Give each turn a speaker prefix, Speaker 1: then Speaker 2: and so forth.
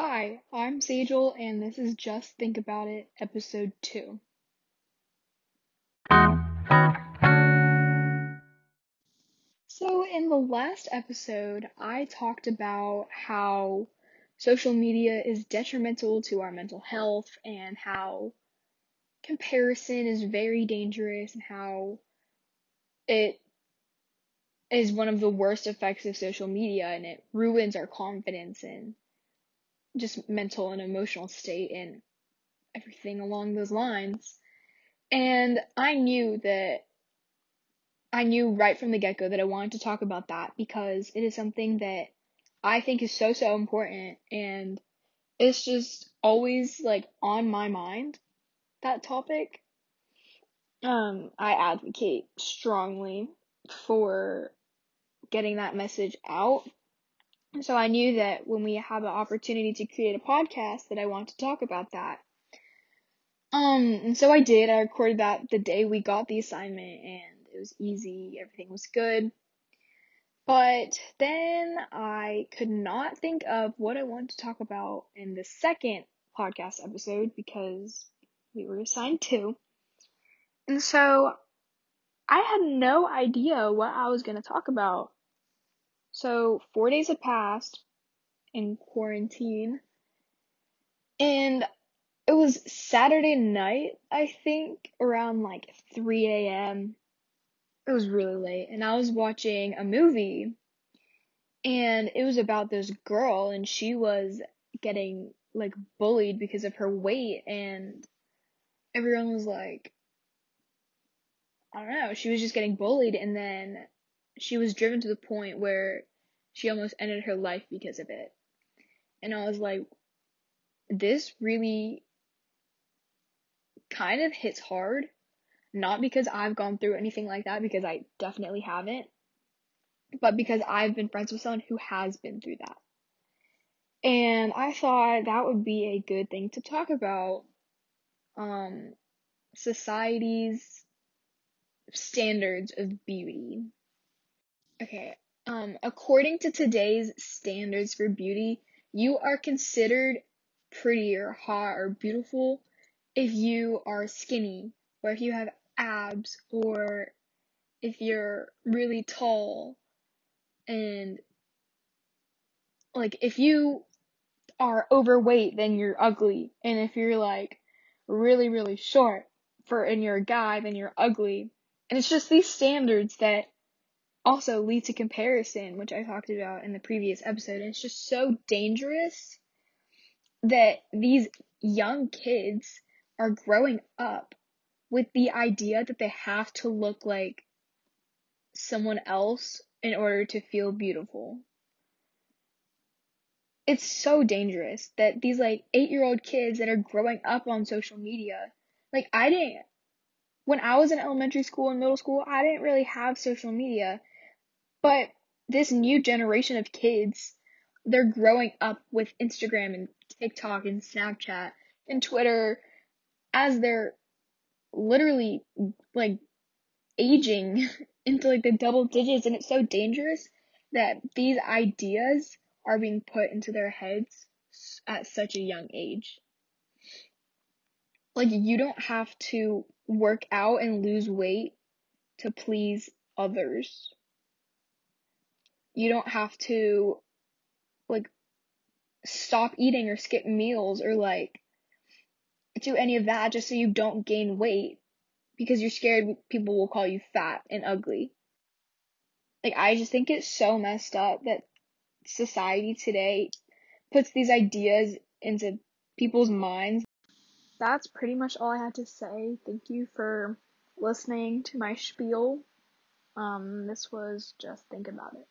Speaker 1: Hi, I'm Sajal, and this is Just Think About It, Episode 2. So, in the last episode, I talked about how social media is detrimental to our mental health and how comparison is very dangerous and how it is one of the worst effects of social media and it ruins our confidence and just mental and emotional state and everything along those lines. And I knew that I knew right from the get go that I wanted to talk about that because it is something that I think is so, so important and it's just always like on my mind, that topic. Um, I advocate strongly for getting that message out so I knew that when we have an opportunity to create a podcast that I want to talk about that. Um, and so I did. I recorded that the day we got the assignment and it was easy. Everything was good. But then I could not think of what I wanted to talk about in the second podcast episode because we were assigned two. And so I had no idea what I was going to talk about. So four days had passed in quarantine. And it was Saturday night, I think, around like 3 a.m. It was really late. And I was watching a movie. And it was about this girl, and she was getting like bullied because of her weight. And everyone was like, I don't know, she was just getting bullied. And then she was driven to the point where she almost ended her life because of it. And I was like, this really kind of hits hard. Not because I've gone through anything like that, because I definitely haven't, but because I've been friends with someone who has been through that. And I thought that would be a good thing to talk about. Um, society's standards of beauty. Okay, um, according to today's standards for beauty, you are considered pretty or hot or beautiful if you are skinny or if you have abs or if you're really tall. And like if you are overweight then you're ugly. And if you're like really really short for and you're a guy then you're ugly. And it's just these standards that also lead to comparison which I talked about in the previous episode and it's just so dangerous that these young kids are growing up with the idea that they have to look like someone else in order to feel beautiful. It's so dangerous that these like 8-year-old kids that are growing up on social media, like I didn't when I was in elementary school and middle school, I didn't really have social media. But this new generation of kids, they're growing up with Instagram and TikTok and Snapchat and Twitter as they're literally like aging into like the double digits and it's so dangerous that these ideas are being put into their heads at such a young age. Like you don't have to work out and lose weight to please others. You don't have to like stop eating or skip meals or like do any of that just so you don't gain weight because you're scared people will call you fat and ugly. Like, I just think it's so messed up that society today puts these ideas into people's minds. That's pretty much all I had to say. Thank you for listening to my spiel. Um, this was just think about it.